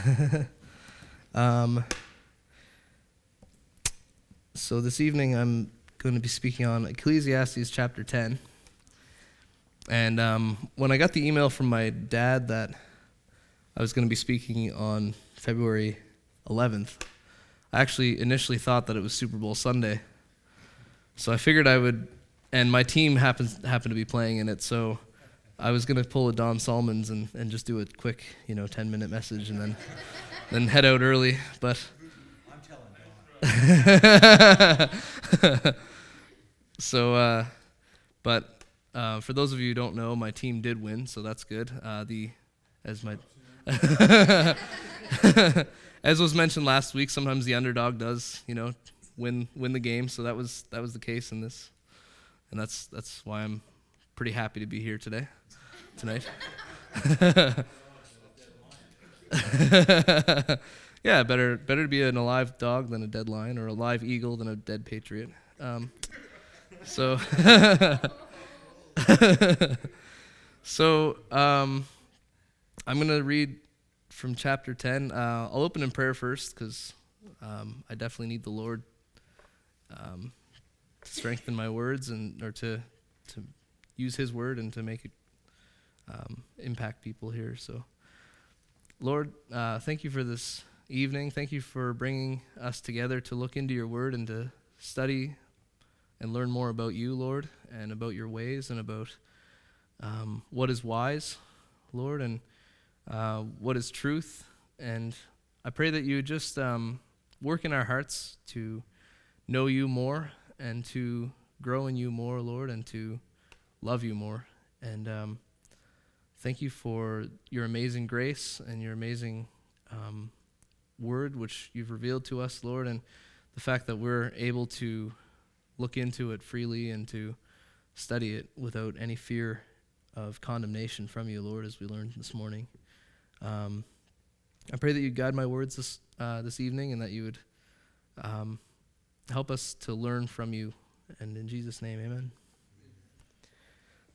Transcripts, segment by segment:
um, so this evening I'm going to be speaking on Ecclesiastes chapter 10. And um, when I got the email from my dad that I was going to be speaking on February 11th, I actually initially thought that it was Super Bowl Sunday. So I figured I would, and my team happens happened to be playing in it, so I was gonna pull a Don Solomons and, and just do a quick, you know, 10 minute message and then then head out early. But I'm telling so, uh, but uh, for those of you who don't know, my team did win, so that's good. Uh, the as my as was mentioned last week, sometimes the underdog does, you know, win win the game. So that was that was the case in this, and that's that's why I'm pretty happy to be here today, tonight. yeah, better better to be an alive dog than a dead lion, or a live eagle than a dead patriot. Um, so, so um, I'm gonna read from chapter 10. Uh, I'll open in prayer first because um, I definitely need the Lord um, to strengthen my words and or to to use His word and to make it um, impact people here. So, Lord, uh, thank you for this evening. Thank you for bringing us together to look into Your Word and to study and learn more about You, Lord, and about Your ways and about um, what is wise, Lord, and uh, what is truth. And I pray that you just um, work in our hearts to know you more and to grow in you more, Lord, and to love you more. And um, thank you for your amazing grace and your amazing um, word, which you've revealed to us, Lord, and the fact that we're able to look into it freely and to study it without any fear of condemnation from you, Lord, as we learned this morning. Um, I pray that you guide my words this uh, this evening, and that you would um, help us to learn from you. And in Jesus' name, Amen.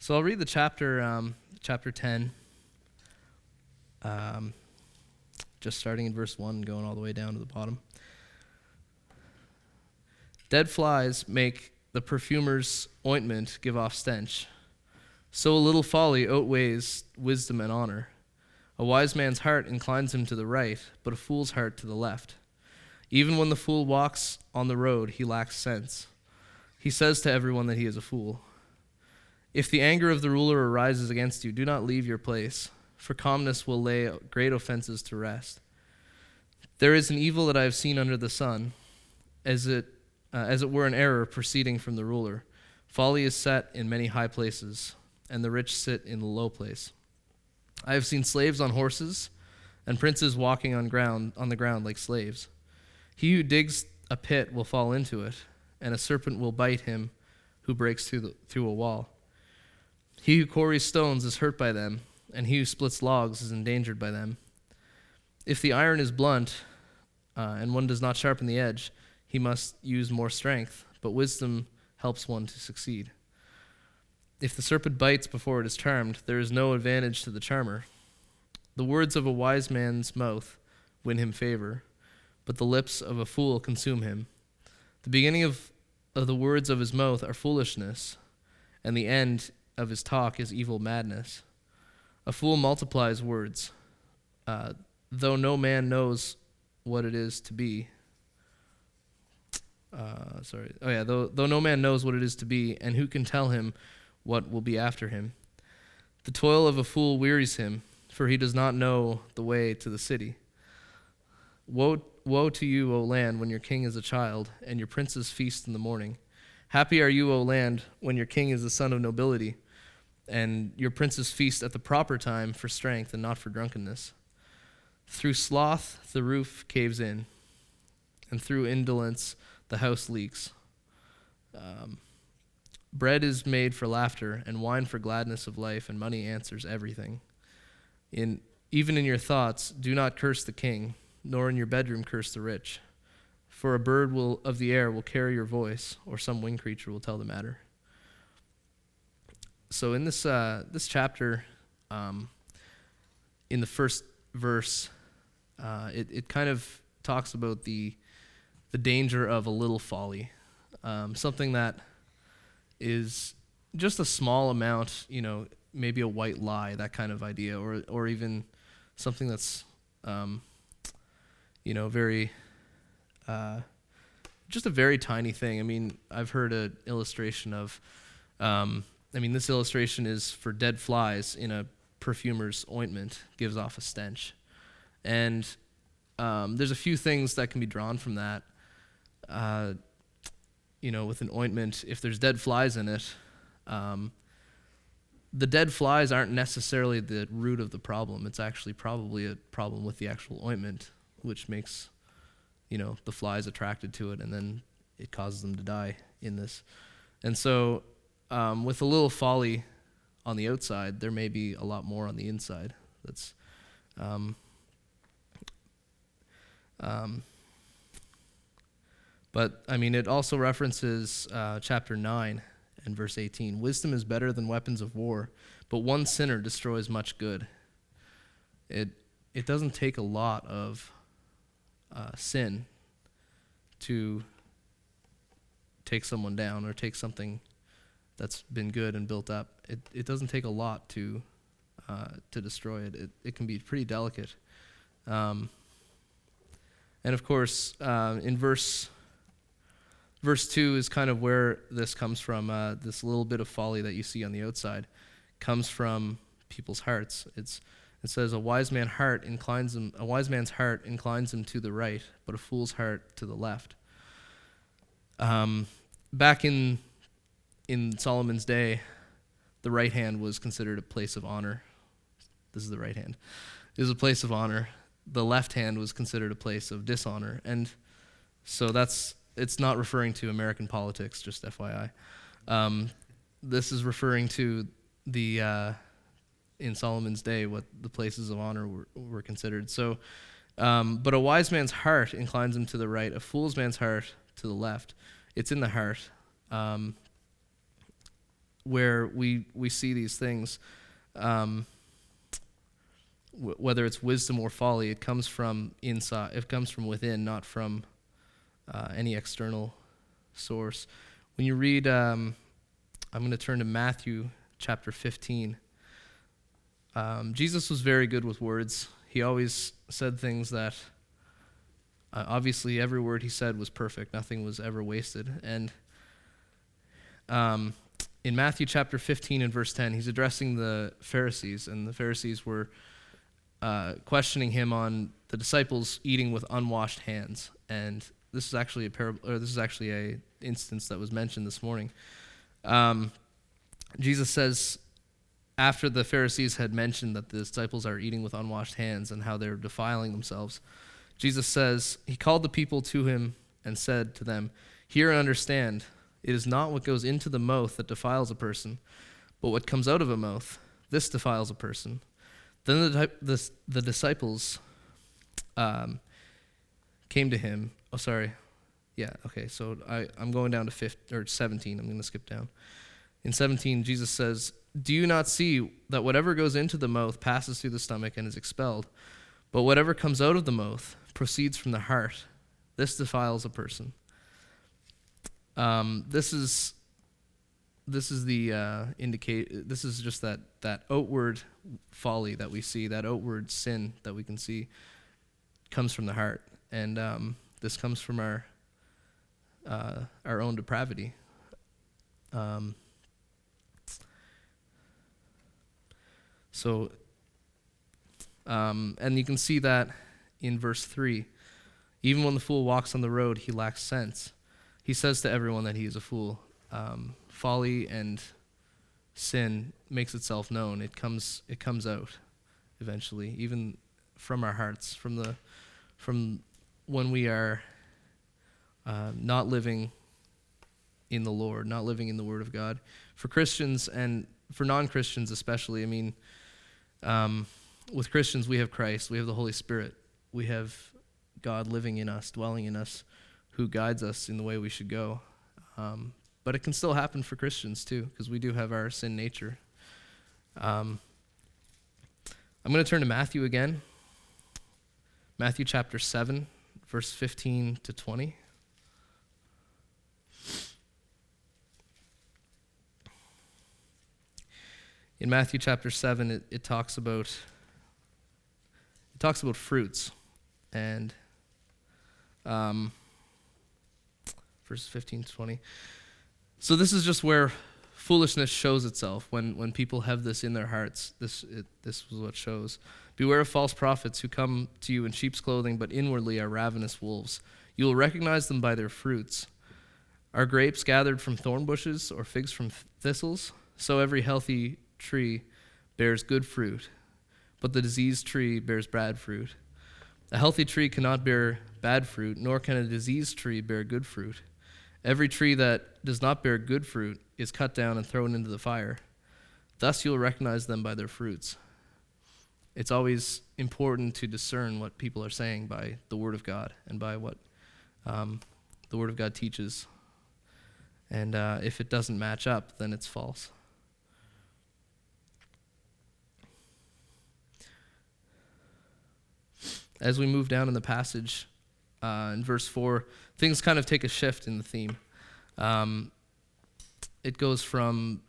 So I'll read the chapter, um, chapter ten, um, just starting in verse one, going all the way down to the bottom. Dead flies make the perfumer's ointment give off stench. So a little folly outweighs wisdom and honor. A wise man's heart inclines him to the right, but a fool's heart to the left. Even when the fool walks on the road, he lacks sense. He says to everyone that he is a fool. If the anger of the ruler arises against you, do not leave your place, for calmness will lay great offenses to rest. There is an evil that I have seen under the sun, as it, uh, as it were an error proceeding from the ruler. Folly is set in many high places, and the rich sit in the low place. I have seen slaves on horses, and princes walking on ground on the ground like slaves. He who digs a pit will fall into it, and a serpent will bite him who breaks through, the, through a wall. He who quarries stones is hurt by them, and he who splits logs is endangered by them. If the iron is blunt, uh, and one does not sharpen the edge, he must use more strength, but wisdom helps one to succeed. If the serpent bites before it is charmed, there is no advantage to the charmer. The words of a wise man's mouth win him favor, but the lips of a fool consume him. The beginning of, of the words of his mouth are foolishness, and the end of his talk is evil madness. A fool multiplies words, uh, though no man knows what it is to be. Uh, sorry. Oh yeah. Though though no man knows what it is to be, and who can tell him what will be after him? The toil of a fool wearies him, for he does not know the way to the city. Woe, woe to you, O land, when your king is a child, and your princes feast in the morning. Happy are you, O land, when your king is the son of nobility, and your princes feast at the proper time for strength and not for drunkenness. Through sloth the roof caves in, and through indolence the house leaks. Um, bread is made for laughter, and wine for gladness of life, and money answers everything. In, even in your thoughts, do not curse the king, nor in your bedroom curse the rich. For a bird will, of the air will carry your voice, or some winged creature will tell the matter. So in this uh, this chapter, um, in the first verse, uh, it, it kind of talks about the, the danger of a little folly, um, something that is just a small amount, you know, maybe a white lie, that kind of idea, or, or even something that's, um, you know, very, uh, just a very tiny thing. I mean, I've heard an illustration of, um, I mean, this illustration is for dead flies in a perfumer's ointment, gives off a stench. And um, there's a few things that can be drawn from that. Uh, you know, with an ointment, if there's dead flies in it, um, the dead flies aren't necessarily the root of the problem. It's actually probably a problem with the actual ointment, which makes, you know, the flies attracted to it, and then it causes them to die in this. And so, um, with a little folly on the outside, there may be a lot more on the inside. That's um, um, but I mean, it also references uh, chapter 9 and verse 18. Wisdom is better than weapons of war, but one sinner destroys much good. It, it doesn't take a lot of uh, sin to take someone down or take something that's been good and built up. It, it doesn't take a lot to, uh, to destroy it. it. It can be pretty delicate. Um, and of course, uh, in verse verse two is kind of where this comes from. Uh, this little bit of folly that you see on the outside comes from people's hearts. It's it says a wise man heart inclines him. A wise man's heart inclines him to the right, but a fool's heart to the left. Um, back in in Solomon's day, the right hand was considered a place of honor. This is the right hand. It was a place of honor the left hand was considered a place of dishonor. And so that's, it's not referring to American politics, just FYI. Um, this is referring to the, uh, in Solomon's day, what the places of honor were, were considered. So, um, but a wise man's heart inclines him to the right, a fool's man's heart to the left. It's in the heart um, where we, we see these things. Um, whether it's wisdom or folly, it comes from inside. It comes from within, not from uh, any external source. When you read, um, I'm going to turn to Matthew chapter 15. Um, Jesus was very good with words. He always said things that, uh, obviously, every word he said was perfect. Nothing was ever wasted. And um, in Matthew chapter 15 and verse 10, he's addressing the Pharisees, and the Pharisees were uh, questioning him on the disciples eating with unwashed hands, and this is actually a parable, or this is actually a instance that was mentioned this morning. Um, Jesus says, after the Pharisees had mentioned that the disciples are eating with unwashed hands and how they're defiling themselves, Jesus says, He called the people to him and said to them, Hear and understand, it is not what goes into the mouth that defiles a person, but what comes out of a mouth. This defiles a person. Then the, the, the disciples um, came to him. Oh, sorry. Yeah, okay. So I, I'm going down to 15, or 17. I'm going to skip down. In 17, Jesus says, Do you not see that whatever goes into the mouth passes through the stomach and is expelled? But whatever comes out of the mouth proceeds from the heart. This defiles a person. Um, this is this is the uh, indicate. This is just that that outward folly that we see, that outward sin that we can see, comes from the heart, and um, this comes from our uh, our own depravity. Um, so, um, and you can see that in verse three. Even when the fool walks on the road, he lacks sense. He says to everyone that he is a fool. Um, folly and sin makes itself known. It comes it comes out eventually, even from our hearts, from the from when we are uh, not living in the Lord, not living in the Word of God. For Christians and for non-Christians especially, I mean, um, with Christians we have Christ, we have the Holy Spirit, we have God living in us, dwelling in us, who guides us in the way we should go. Um, but it can still happen for Christians too, because we do have our sin nature. Um, I'm going to turn to Matthew again. Matthew chapter 7, verse 15 to 20. In Matthew chapter 7, it, it talks about it talks about fruits and um, verses 15 to 20. So this is just where foolishness shows itself when, when people have this in their hearts. This it, this is what shows. Beware of false prophets who come to you in sheep's clothing, but inwardly are ravenous wolves. You will recognize them by their fruits. Are grapes gathered from thorn bushes or figs from thistles? So every healthy tree bears good fruit, but the diseased tree bears bad fruit. A healthy tree cannot bear bad fruit, nor can a diseased tree bear good fruit. Every tree that does not bear good fruit is cut down and thrown into the fire. Thus you will recognize them by their fruits. It's always important to discern what people are saying by the Word of God and by what um, the Word of God teaches. And uh, if it doesn't match up, then it's false. as we move down in the passage uh, in verse 4, things kind of take a shift in the theme. Um, it goes from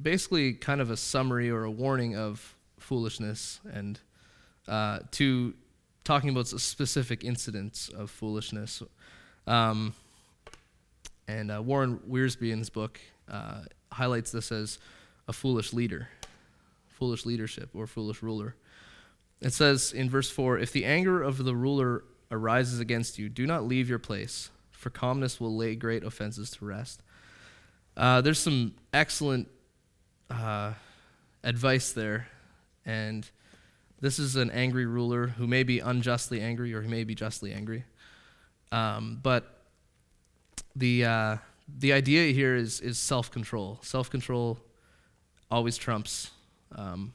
basically kind of a summary or a warning of foolishness and uh, to talking about specific incidents of foolishness. Um, and uh, Warren Wiersbe in his book uh, highlights this as a foolish leader, foolish leadership, or foolish ruler. It says in verse 4 If the anger of the ruler arises against you, do not leave your place, for calmness will lay great offenses to rest. Uh, there's some excellent uh, advice there, and this is an angry ruler who may be unjustly angry or he may be justly angry. Um, but the, uh, the idea here is, is self control. Self control always trumps um,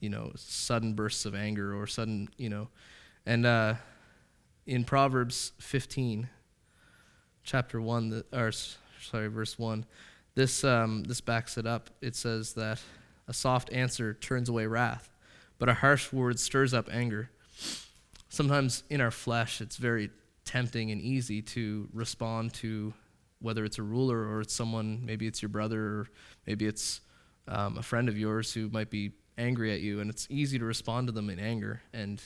you know, sudden bursts of anger or sudden, you know. And uh, in Proverbs 15, chapter 1, the, or sorry, verse 1, this, um, this backs it up. It says that a soft answer turns away wrath, but a harsh word stirs up anger. Sometimes in our flesh, it's very tempting and easy to respond to whether it's a ruler or it's someone, maybe it's your brother, or maybe it's um, a friend of yours who might be angry at you, and it's easy to respond to them in anger and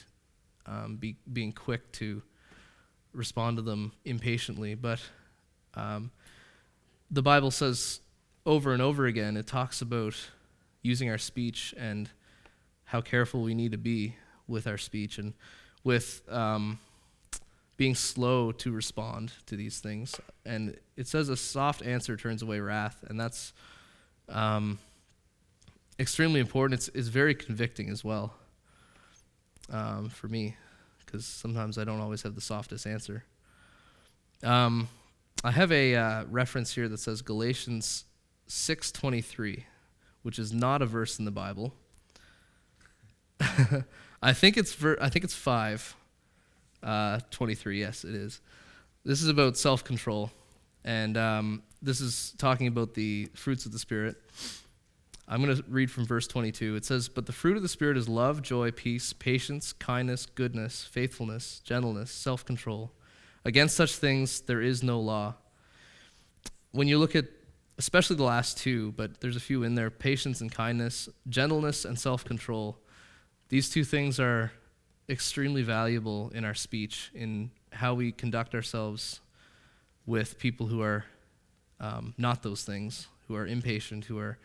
um, be, being quick to respond to them impatiently. But um, the Bible says over and over again, it talks about using our speech and how careful we need to be with our speech and with um, being slow to respond to these things. And it says a soft answer turns away wrath, and that's um, extremely important. It's, it's very convicting as well um, for me because sometimes I don't always have the softest answer. Um, I have a uh, reference here that says Galatians 6:23, which is not a verse in the Bible. I think it's ver- I think it's five. Uh, 23, yes, it is. This is about self-control, and um, this is talking about the fruits of the spirit. I'm going to read from verse 22. It says, But the fruit of the Spirit is love, joy, peace, patience, kindness, goodness, faithfulness, gentleness, self control. Against such things there is no law. When you look at, especially the last two, but there's a few in there patience and kindness, gentleness and self control, these two things are extremely valuable in our speech, in how we conduct ourselves with people who are um, not those things, who are impatient, who are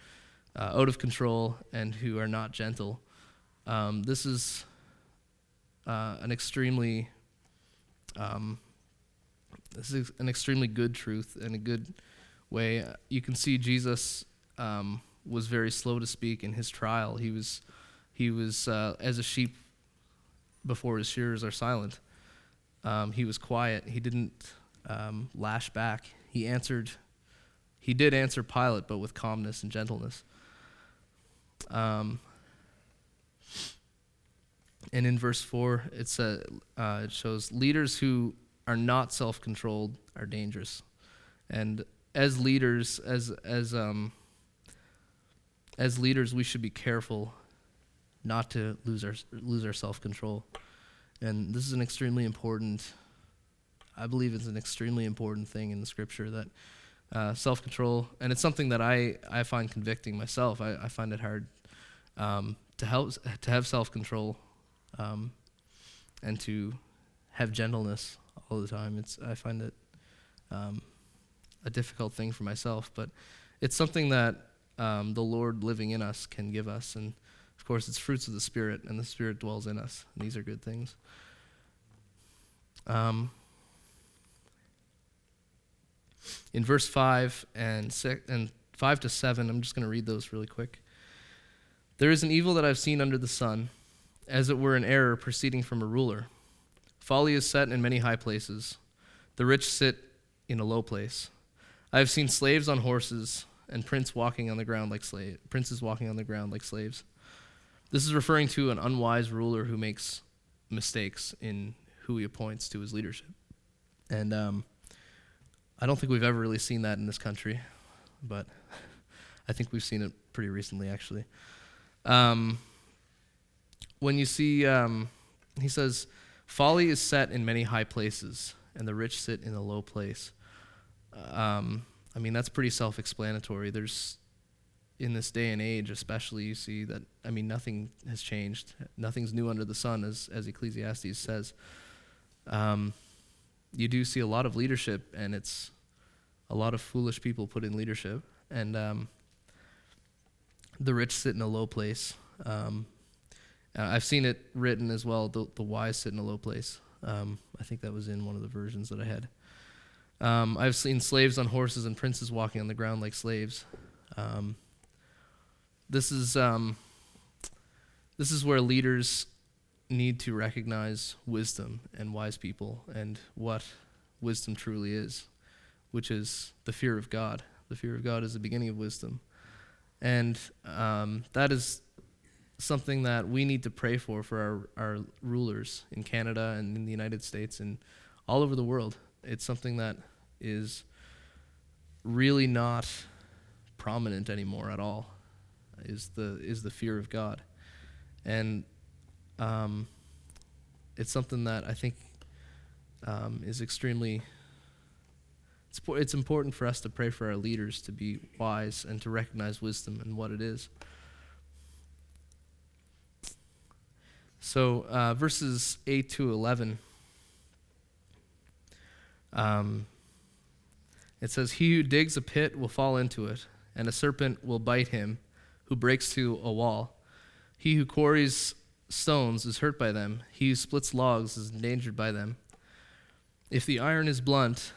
uh, out of control and who are not gentle. Um, this is uh, an extremely um, this is an extremely good truth and a good way. You can see Jesus um, was very slow to speak in his trial. He was he was uh, as a sheep before his shearers are silent. Um, he was quiet. He didn't um, lash back. He answered. He did answer Pilate, but with calmness and gentleness. Um, and in verse 4, it's a, uh, it shows leaders who are not self controlled are dangerous. And as leaders, as, as, um, as leaders, we should be careful not to lose our lose our self control. And this is an extremely important. I believe it's an extremely important thing in the scripture that uh, self control, and it's something that I, I find convicting myself. I, I find it hard um, to help to have self control, um, and to have gentleness all the time. It's I find it um, a difficult thing for myself, but it's something that um, the Lord living in us can give us, and of course, it's fruits of the Spirit, and the Spirit dwells in us. And these are good things. Um, in verse 5 and, six, and 5 to 7, I'm just going to read those really quick. There is an evil that I've seen under the sun, as it were an error proceeding from a ruler. Folly is set in many high places, the rich sit in a low place. I have seen slaves on horses and prince walking on the ground like slave, princes walking on the ground like slaves. This is referring to an unwise ruler who makes mistakes in who he appoints to his leadership. And um, I don't think we've ever really seen that in this country, but I think we've seen it pretty recently, actually. Um, when you see, um, he says, folly is set in many high places, and the rich sit in a low place. Um, I mean, that's pretty self explanatory. There's, in this day and age, especially, you see that, I mean, nothing has changed. Nothing's new under the sun, as, as Ecclesiastes says. Um, you do see a lot of leadership, and it's a lot of foolish people put in leadership, and um, the rich sit in a low place. Um, I've seen it written as well. The, the wise sit in a low place. Um, I think that was in one of the versions that I had. Um, I've seen slaves on horses and princes walking on the ground like slaves. Um, this is um, this is where leaders need to recognize wisdom and wise people and what wisdom truly is, which is the fear of God. The fear of God is the beginning of wisdom. And um, that is something that we need to pray for for our, our rulers in Canada and in the United States and all over the world. It's something that is really not prominent anymore at all is the is the fear of God. And um, it's something that I think um, is extremely. It's, it's important for us to pray for our leaders to be wise and to recognize wisdom and what it is. So, uh, verses 8 to 11, um, it says, He who digs a pit will fall into it, and a serpent will bite him who breaks through a wall. He who quarries stones is hurt by them. He who splits logs is endangered by them. If the iron is blunt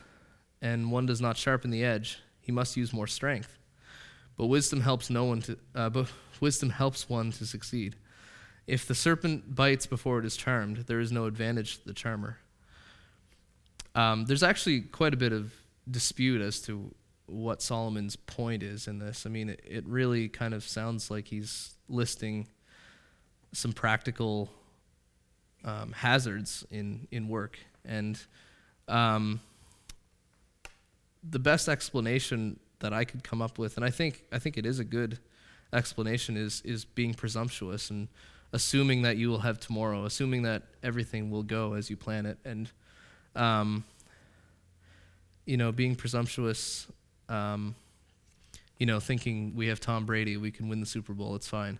and one does not sharpen the edge, he must use more strength. But wisdom helps no one to. Uh, but wisdom helps one to succeed. If the serpent bites before it is charmed, there is no advantage to the charmer. Um, there's actually quite a bit of dispute as to what Solomon's point is in this. I mean, it, it really kind of sounds like he's listing some practical um, hazards in, in work. And um, the best explanation that I could come up with, and I think, I think it is a good explanation, is, is being presumptuous and assuming that you will have tomorrow, assuming that everything will go as you plan it. And, um, you know, being presumptuous, um, you know, thinking we have Tom Brady, we can win the Super Bowl, it's fine.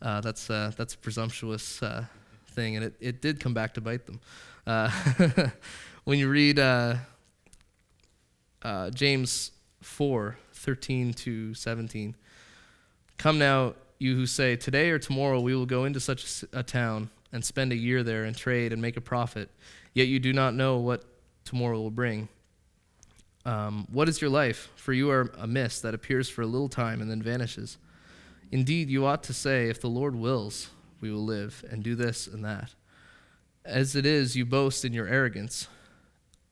Uh, that's uh, that's a presumptuous uh, thing, and it, it did come back to bite them. Uh, when you read uh, uh, James 4 13 to 17, come now, you who say, Today or tomorrow we will go into such a town and spend a year there and trade and make a profit, yet you do not know what tomorrow will bring. Um, what is your life? For you are a mist that appears for a little time and then vanishes. Indeed, you ought to say, If the Lord wills, we will live and do this and that. As it is, you boast in your arrogance.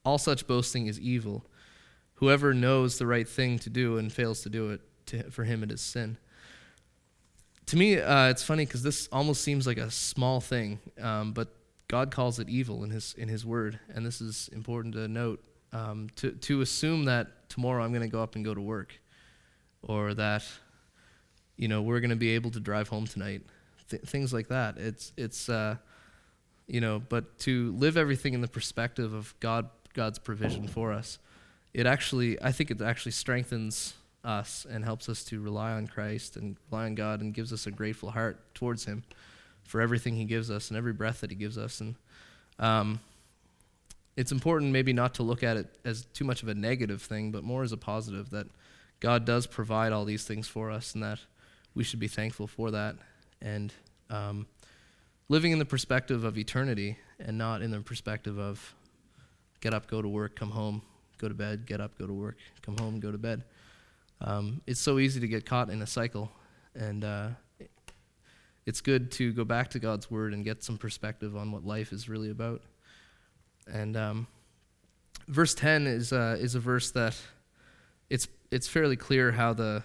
All such boasting is evil. Whoever knows the right thing to do and fails to do it, to, for him it is sin. To me, uh, it's funny because this almost seems like a small thing, um, but God calls it evil in His in His Word, and this is important to note. Um, to to assume that tomorrow I'm going to go up and go to work, or that you know, we're going to be able to drive home tonight th- things like that. It's it's uh, you know, but to live everything in the perspective of God God's provision for us, it actually I think it actually strengthens us and helps us to rely on Christ and rely on God and gives us a grateful heart towards Him for everything He gives us and every breath that He gives us. And um, it's important maybe not to look at it as too much of a negative thing, but more as a positive that God does provide all these things for us and that we should be thankful for that. And um, living in the perspective of eternity and not in the perspective of get up, go to work, come home, go to bed, get up, go to work, come home, go to bed. Um, it's so easy to get caught in a cycle, and uh, it's good to go back to God's word and get some perspective on what life is really about. And um, verse 10 is, uh, is a verse that it's, it's fairly clear how the,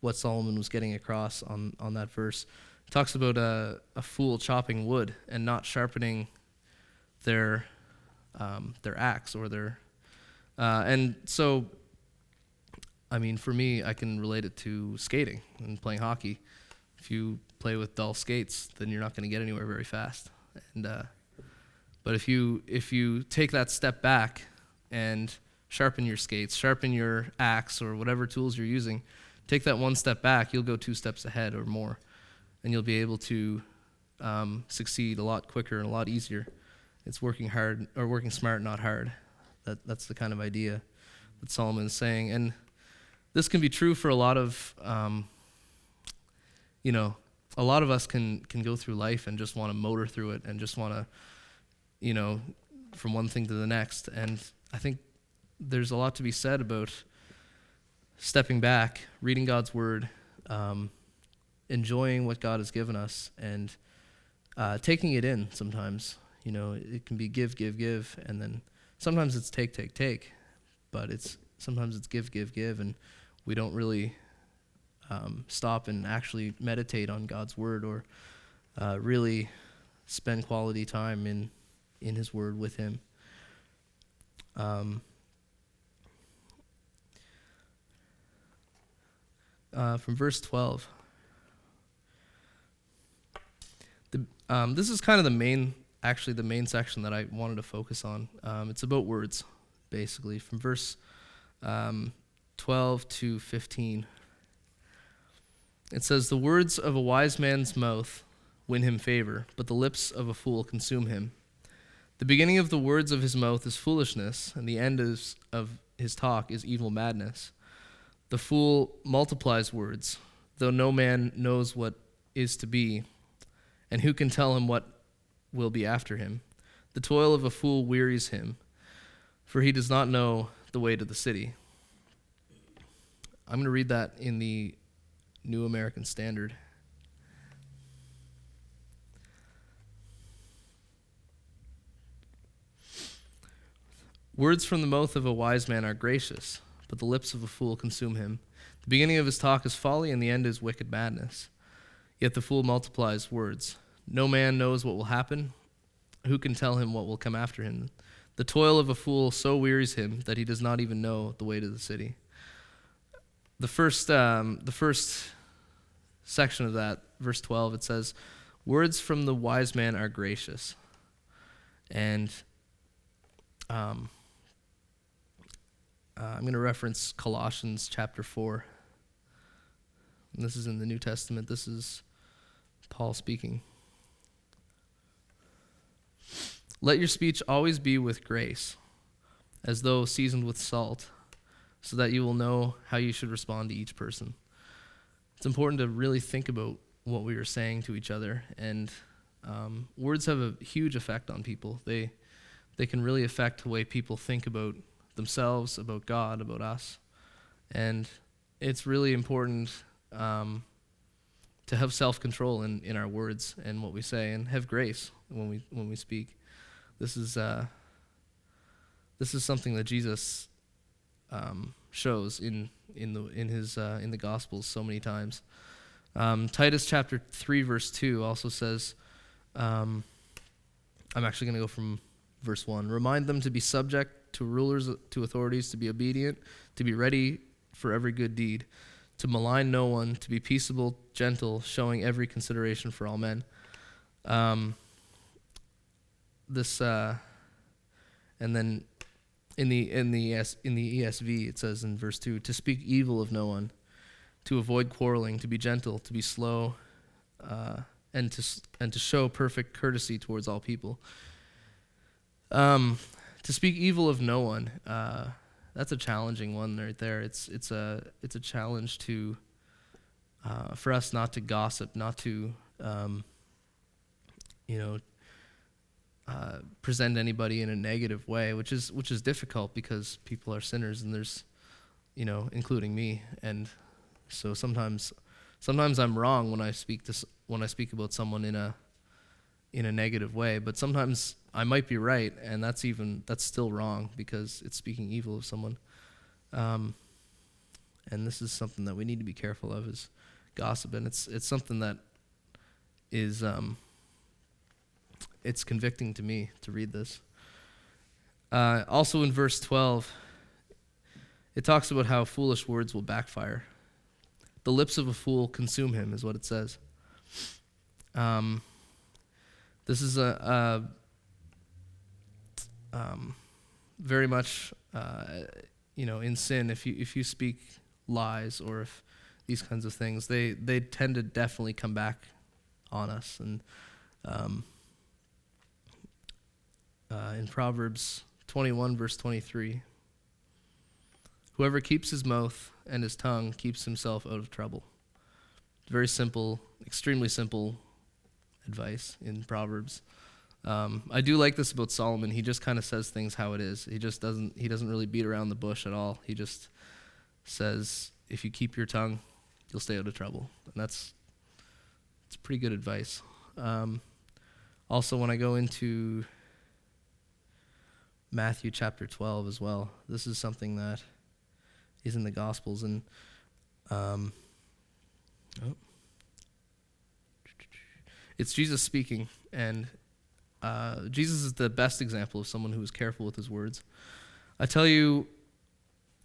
what Solomon was getting across on, on that verse. It talks about a, a fool chopping wood and not sharpening their, um, their axe or their. Uh, and so, I mean, for me, I can relate it to skating and playing hockey. If you play with dull skates, then you're not going to get anywhere very fast. And uh, but if you if you take that step back and sharpen your skates, sharpen your axe or whatever tools you're using, take that one step back, you'll go two steps ahead or more, and you'll be able to um, succeed a lot quicker and a lot easier. It's working hard or working smart, not hard. That that's the kind of idea that Solomon is saying, and this can be true for a lot of, um, you know, a lot of us can can go through life and just want to motor through it and just want to you know, from one thing to the next. And I think there's a lot to be said about stepping back, reading God's word, um, enjoying what God has given us, and uh, taking it in sometimes. You know, it can be give, give, give, and then sometimes it's take, take, take, but it's sometimes it's give, give, give, and we don't really um, stop and actually meditate on God's word or uh, really spend quality time in in His Word with Him. Um, uh, from verse 12. The, um, this is kind of the main, actually, the main section that I wanted to focus on. Um, it's about words, basically, from verse um, 12 to 15. It says, The words of a wise man's mouth win him favor, but the lips of a fool consume him. The beginning of the words of his mouth is foolishness, and the end is, of his talk is evil madness. The fool multiplies words, though no man knows what is to be, and who can tell him what will be after him? The toil of a fool wearies him, for he does not know the way to the city. I'm going to read that in the New American Standard. Words from the mouth of a wise man are gracious, but the lips of a fool consume him. The beginning of his talk is folly, and the end is wicked madness. Yet the fool multiplies words. No man knows what will happen. Who can tell him what will come after him? The toil of a fool so wearies him that he does not even know the way to the city. The first, um, the first section of that, verse 12, it says, Words from the wise man are gracious. And um, uh, I'm going to reference Colossians chapter 4. And this is in the New Testament. This is Paul speaking. Let your speech always be with grace, as though seasoned with salt, so that you will know how you should respond to each person. It's important to really think about what we are saying to each other, and um, words have a huge effect on people. They they can really affect the way people think about themselves, about God, about us. And it's really important um, to have self control in, in our words and what we say, and have grace when we when we speak. This is uh, this is something that Jesus um, shows in in the in his uh, in the Gospels so many times. Um, Titus chapter three verse two also says, um, I'm actually going to go from verse one. Remind them to be subject to rulers, to authorities, to be obedient, to be ready for every good deed, to malign no one, to be peaceable, gentle, showing every consideration for all men. Um, this, uh, and then in the in the ES, in the ESV it says in verse two to speak evil of no one, to avoid quarreling, to be gentle, to be slow, uh, and to and to show perfect courtesy towards all people. Um, to speak evil of no one, uh, that's a challenging one right there. It's it's a it's a challenge to uh, for us not to gossip, not to um, you know uh, present anybody in a negative way, which is which is difficult because people are sinners and there's you know including me and so sometimes sometimes I'm wrong when I speak to when I speak about someone in a in a negative way, but sometimes I might be right, and that's even that's still wrong because it's speaking evil of someone. Um, and this is something that we need to be careful of is gossip, and it's it's something that is um, it's convicting to me to read this. Uh, also in verse twelve, it talks about how foolish words will backfire. The lips of a fool consume him, is what it says. Um, this is a, a um, very much, uh, you know, in sin. If you if you speak lies or if these kinds of things, they they tend to definitely come back on us. And um, in Proverbs 21, verse 23, whoever keeps his mouth and his tongue keeps himself out of trouble. Very simple, extremely simple advice in Proverbs. Um, I do like this about Solomon. He just kind of says things how it is. He just doesn't. He doesn't really beat around the bush at all. He just says, "If you keep your tongue, you'll stay out of trouble." And that's it's pretty good advice. Um, also, when I go into Matthew chapter 12 as well, this is something that is in the Gospels, and um, oh, it's Jesus speaking, and uh, Jesus is the best example of someone who is careful with his words. I tell you,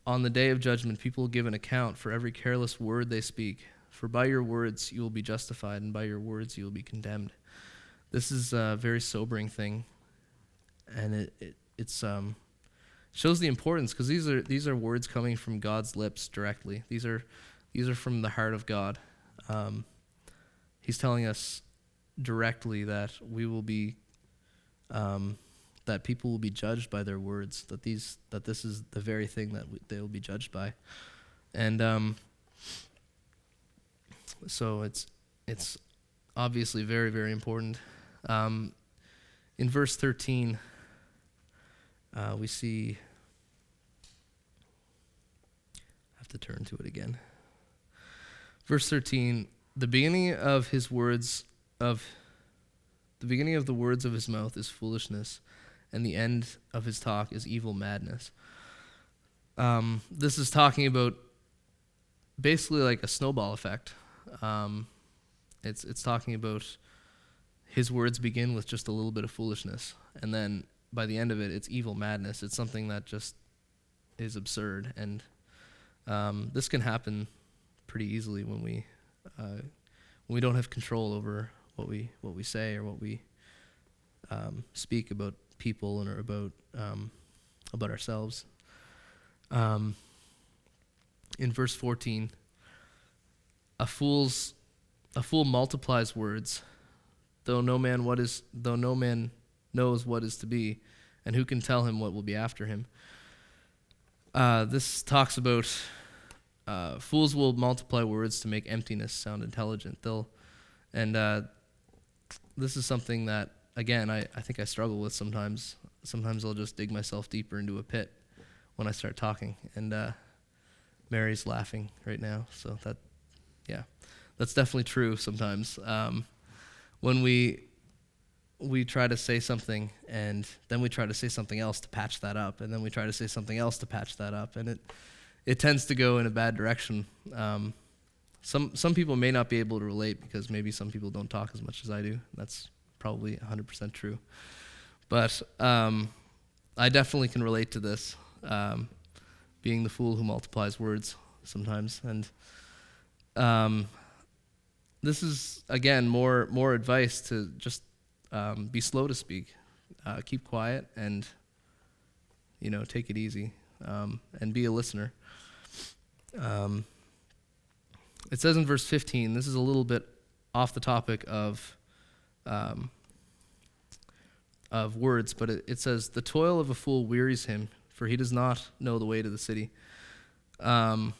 on the day of judgment, people will give an account for every careless word they speak. For by your words you will be justified, and by your words you will be condemned. This is a very sobering thing, and it, it it's um, shows the importance because these are these are words coming from God's lips directly. These are these are from the heart of God. Um, he's telling us directly that we will be um, that people will be judged by their words that these that this is the very thing that they will be judged by and um, so it's it's obviously very very important um, in verse 13 uh, we see I have to turn to it again verse 13 the beginning of his words of the beginning of the words of his mouth is foolishness, and the end of his talk is evil madness. Um, this is talking about basically like a snowball effect. Um, it's it's talking about his words begin with just a little bit of foolishness, and then by the end of it, it's evil madness. It's something that just is absurd, and um, this can happen pretty easily when we uh, when we don't have control over what we what we say or what we um, speak about people and or about um, about ourselves. Um, in verse 14, a fool's a fool multiplies words, though no man what is though no man knows what is to be, and who can tell him what will be after him. Uh, this talks about uh, fools will multiply words to make emptiness sound intelligent. They'll and uh, this is something that again I, I think I struggle with sometimes. Sometimes I'll just dig myself deeper into a pit when I start talking. And uh, Mary's laughing right now, so that yeah, that's definitely true sometimes. Um, when we we try to say something and then we try to say something else to patch that up and then we try to say something else to patch that up and it it tends to go in a bad direction um, some some people may not be able to relate because maybe some people don't talk as much as I do. That's probably 100% true. But um, I definitely can relate to this, um, being the fool who multiplies words sometimes. And um, this is again more more advice to just um, be slow to speak, uh, keep quiet, and you know take it easy, um, and be a listener. Um, it says in verse 15. This is a little bit off the topic of um, of words, but it, it, says, "The toil of a fool wearies him, for he does not know the way to the city." Um,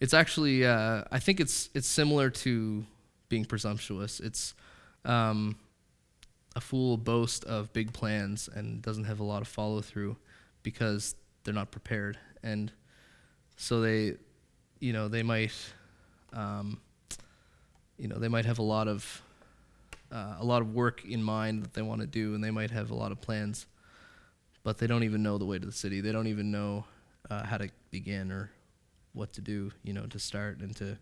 it's actually, uh, I think it's it's similar to being presumptuous. It's um, a fool boast of big plans and doesn't have a lot of follow through because they're not prepared, and so they, you know, they might, um, you know, they might have a lot of uh, a lot of work in mind that they want to do, and they might have a lot of plans, but they don't even know the way to the city. They don't even know uh, how to begin or what to do, you know, to start and to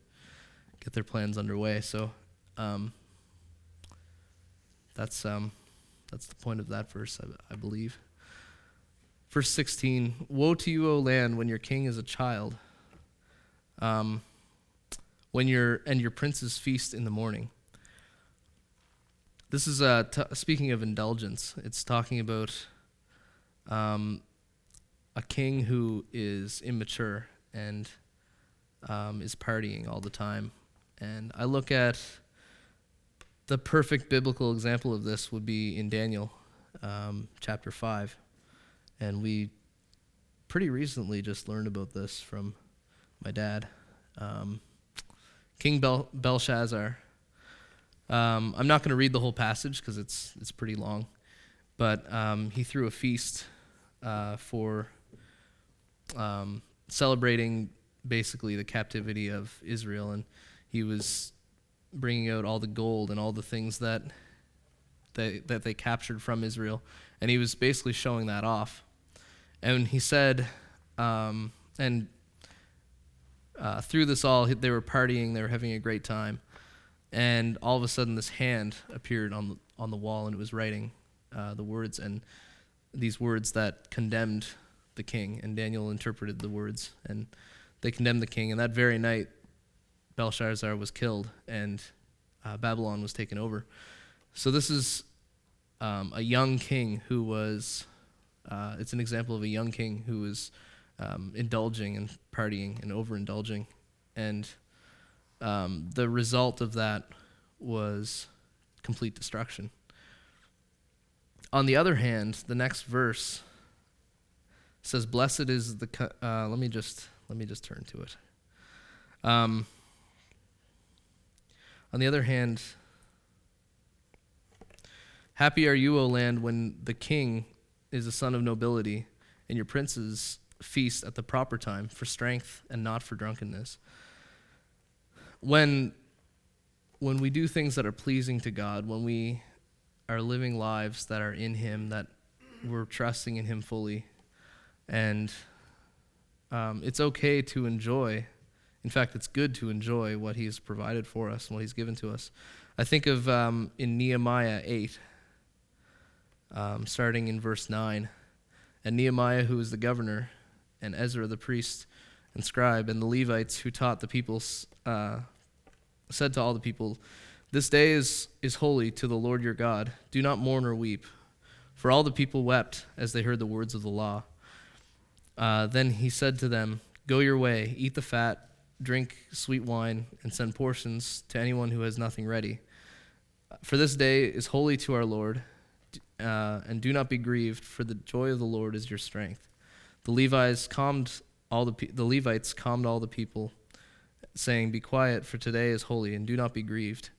get their plans underway. So um, that's um, that's the point of that verse, I, I believe. Verse 16 Woe to you, O land, when your king is a child, um, when your, and your princes feast in the morning. This is uh, t- speaking of indulgence, it's talking about um, a king who is immature and um, is partying all the time. And I look at the perfect biblical example of this would be in Daniel um, chapter 5. And we pretty recently just learned about this from my dad. Um, King Bel- Belshazzar. Um, I'm not going to read the whole passage because it's, it's pretty long. But um, he threw a feast uh, for um, celebrating basically the captivity of Israel, and he was bringing out all the gold and all the things that they, that they captured from Israel, and he was basically showing that off. And he said, um, and uh, through this all, they were partying, they were having a great time, and all of a sudden, this hand appeared on the, on the wall, and it was writing uh, the words and these words that condemned the king. And Daniel interpreted the words and they condemned the king, and that very night, Belshazzar was killed, and uh, Babylon was taken over. So this is um, a young king who was. Uh, it's an example of a young king who was um, indulging and partying and overindulging, and um, the result of that was complete destruction. On the other hand, the next verse says, "Blessed is the." Uh, let me just let me just turn to it. Um, on the other hand, happy are you, O land, when the king is a son of nobility, and your princes feast at the proper time for strength and not for drunkenness. When when we do things that are pleasing to God, when we are living lives that are in Him, that we're trusting in Him fully, and um, it's okay to enjoy. In fact, it's good to enjoy what He's provided for us and what He's given to us. I think of um, in Nehemiah 8, um, starting in verse 9. And Nehemiah, who was the governor, and Ezra, the priest and scribe, and the Levites who taught the people, uh, said to all the people, This day is, is holy to the Lord your God. Do not mourn or weep. For all the people wept as they heard the words of the law. Uh, then he said to them, Go your way, eat the fat, drink sweet wine, and send portions to anyone who has nothing ready. For this day is holy to our Lord, uh, and do not be grieved, for the joy of the Lord is your strength. The Levites calmed all the, the Levites calmed all the people, saying, Be quiet, for today is holy, and do not be grieved.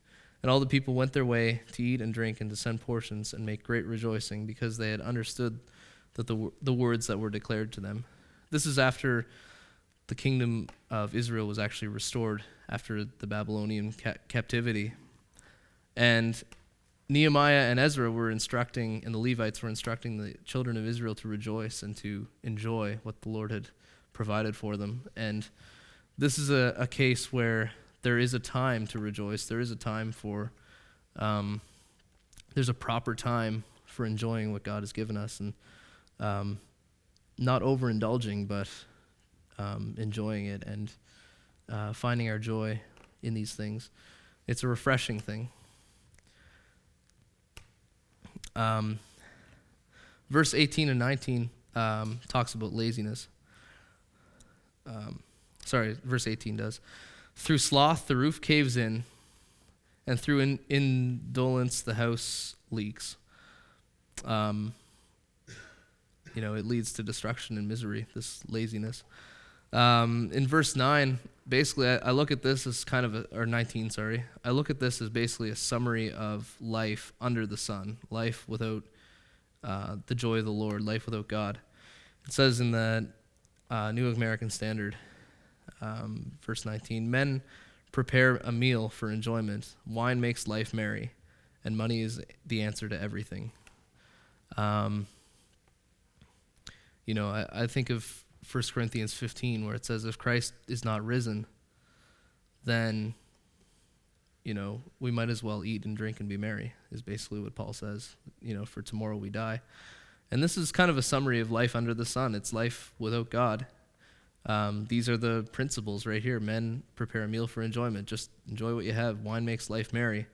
And all the people went their way to eat and drink and to send portions and make great rejoicing, because they had understood that the, the words that were declared to them. This is after the kingdom of Israel was actually restored after the Babylonian ca- captivity. And Nehemiah and Ezra were instructing, and the Levites were instructing the children of Israel to rejoice and to enjoy what the Lord had provided for them. And this is a, a case where there is a time to rejoice. There is a time for, um, there's a proper time for enjoying what God has given us. And um, not overindulging, but um, enjoying it and uh, finding our joy in these things. It's a refreshing thing. Um, verse 18 and 19 um, talks about laziness. Um, sorry, verse 18 does. Through sloth, the roof caves in, and through in- indolence, the house leaks. Um, you know, it leads to destruction and misery, this laziness. Um, in verse 9, basically, I, I, look at this as kind of, a, or 19, sorry. I look at this as basically a summary of life under the sun, life without uh, the joy of the Lord, life without God. It says in the uh, New American Standard, um, verse 19 Men prepare a meal for enjoyment, wine makes life merry, and money is the answer to everything. Um, you know, I, I think of 1 Corinthians 15, where it says, If Christ is not risen, then, you know, we might as well eat and drink and be merry, is basically what Paul says. You know, for tomorrow we die. And this is kind of a summary of life under the sun. It's life without God. Um, these are the principles right here. Men prepare a meal for enjoyment. Just enjoy what you have. Wine makes life merry.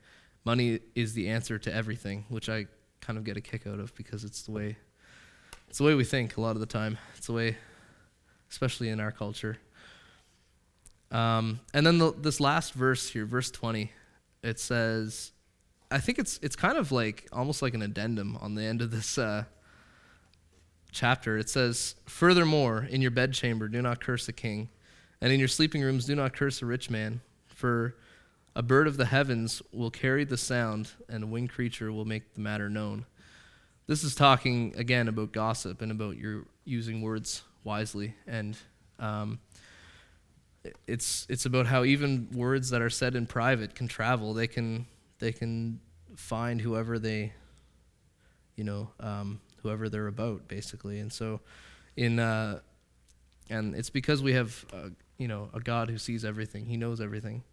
Money is the answer to everything, which I kind of get a kick out of because it's the way it's the way we think a lot of the time. It's the way especially in our culture. Um, and then the, this last verse here, verse 20, it says, I think it's it's kind of like almost like an addendum on the end of this uh, chapter. It says, "Furthermore, in your bedchamber, do not curse a king, and in your sleeping rooms, do not curse a rich man, for a bird of the heavens will carry the sound, and a winged creature will make the matter known." This is talking again about gossip and about your using words wisely. And um, it's it's about how even words that are said in private can travel. They can they can find whoever they, you know, um, whoever they're about, basically. And so, in uh, and it's because we have uh, you know a God who sees everything. He knows everything.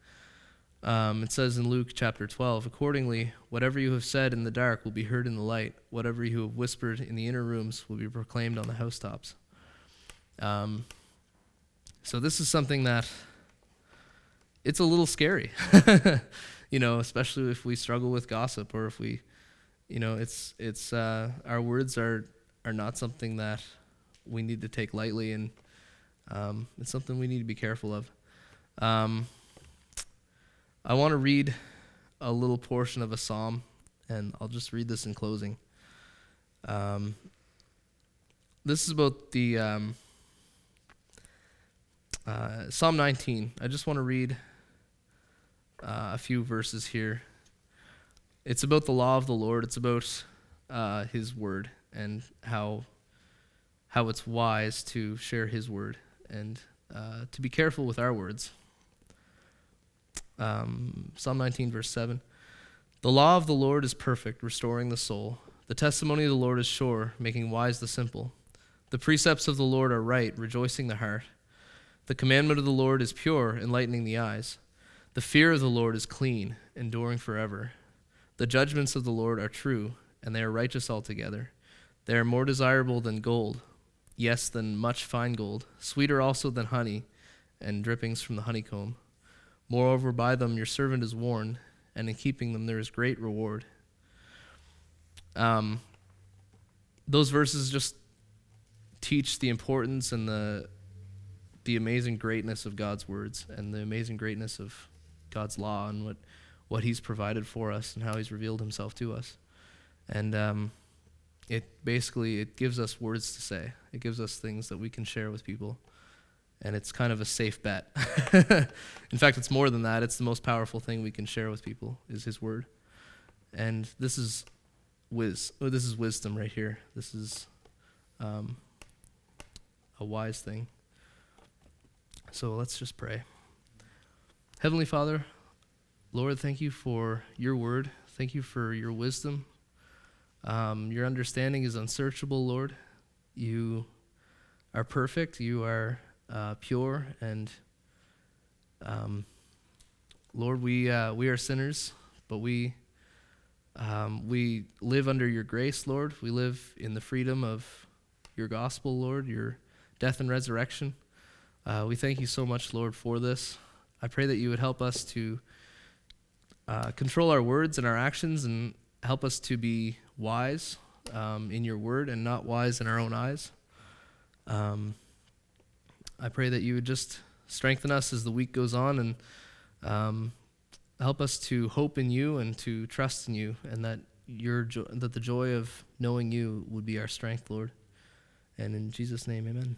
Um, it says in Luke chapter 12, accordingly, whatever you have said in the dark will be heard in the light. Whatever you have whispered in the inner rooms will be proclaimed on the housetops. Um, so this is something that it's a little scary, you know, especially if we struggle with gossip or if we, you know, it's it's uh, our words are are not something that we need to take lightly, and um, it's something we need to be careful of. Um, I want to read a little portion of a psalm, and I'll just read this in closing. Um, this is about the um, uh, Psalm 19. I just want to read uh, a few verses here. It's about the law of the Lord. It's about uh, His word and how how it's wise to share His word and uh, to be careful with our words. Um, Psalm 19, verse 7. The law of the Lord is perfect, restoring the soul. The testimony of the Lord is sure, making wise the simple. The precepts of the Lord are right, rejoicing the heart. The commandment of the Lord is pure, enlightening the eyes. The fear of the Lord is clean, enduring forever. The judgments of the Lord are true, and they are righteous altogether. They are more desirable than gold, yes, than much fine gold, sweeter also than honey, and drippings from the honeycomb. Moreover, by them your servant is warned, and in keeping them there is great reward. Um, those verses just teach the importance and the the amazing greatness of God's words and the amazing greatness of God's law and what, what He's provided for us and how He's revealed Himself to us. And um, it basically it gives us words to say. It gives us things that we can share with people, and it's kind of a safe bet. In fact, it's more than that. It's the most powerful thing we can share with people is His word. And this is whiz. Oh, this is wisdom right here. This is um, a wise thing. So let's just pray. Heavenly Father, Lord, thank you for your word. Thank you for your wisdom. Um, your understanding is unsearchable, Lord. You are perfect. You are uh, pure, and um, Lord, we uh, we are sinners, but we um, we live under your grace, Lord. We live in the freedom of your gospel, Lord. Your death and resurrection. Uh, we thank you so much, Lord, for this. I pray that you would help us to uh, control our words and our actions and help us to be wise um, in your word and not wise in our own eyes. Um, I pray that you would just strengthen us as the week goes on and um, help us to hope in you and to trust in you, and that your jo- that the joy of knowing you would be our strength, Lord. And in Jesus' name, Amen.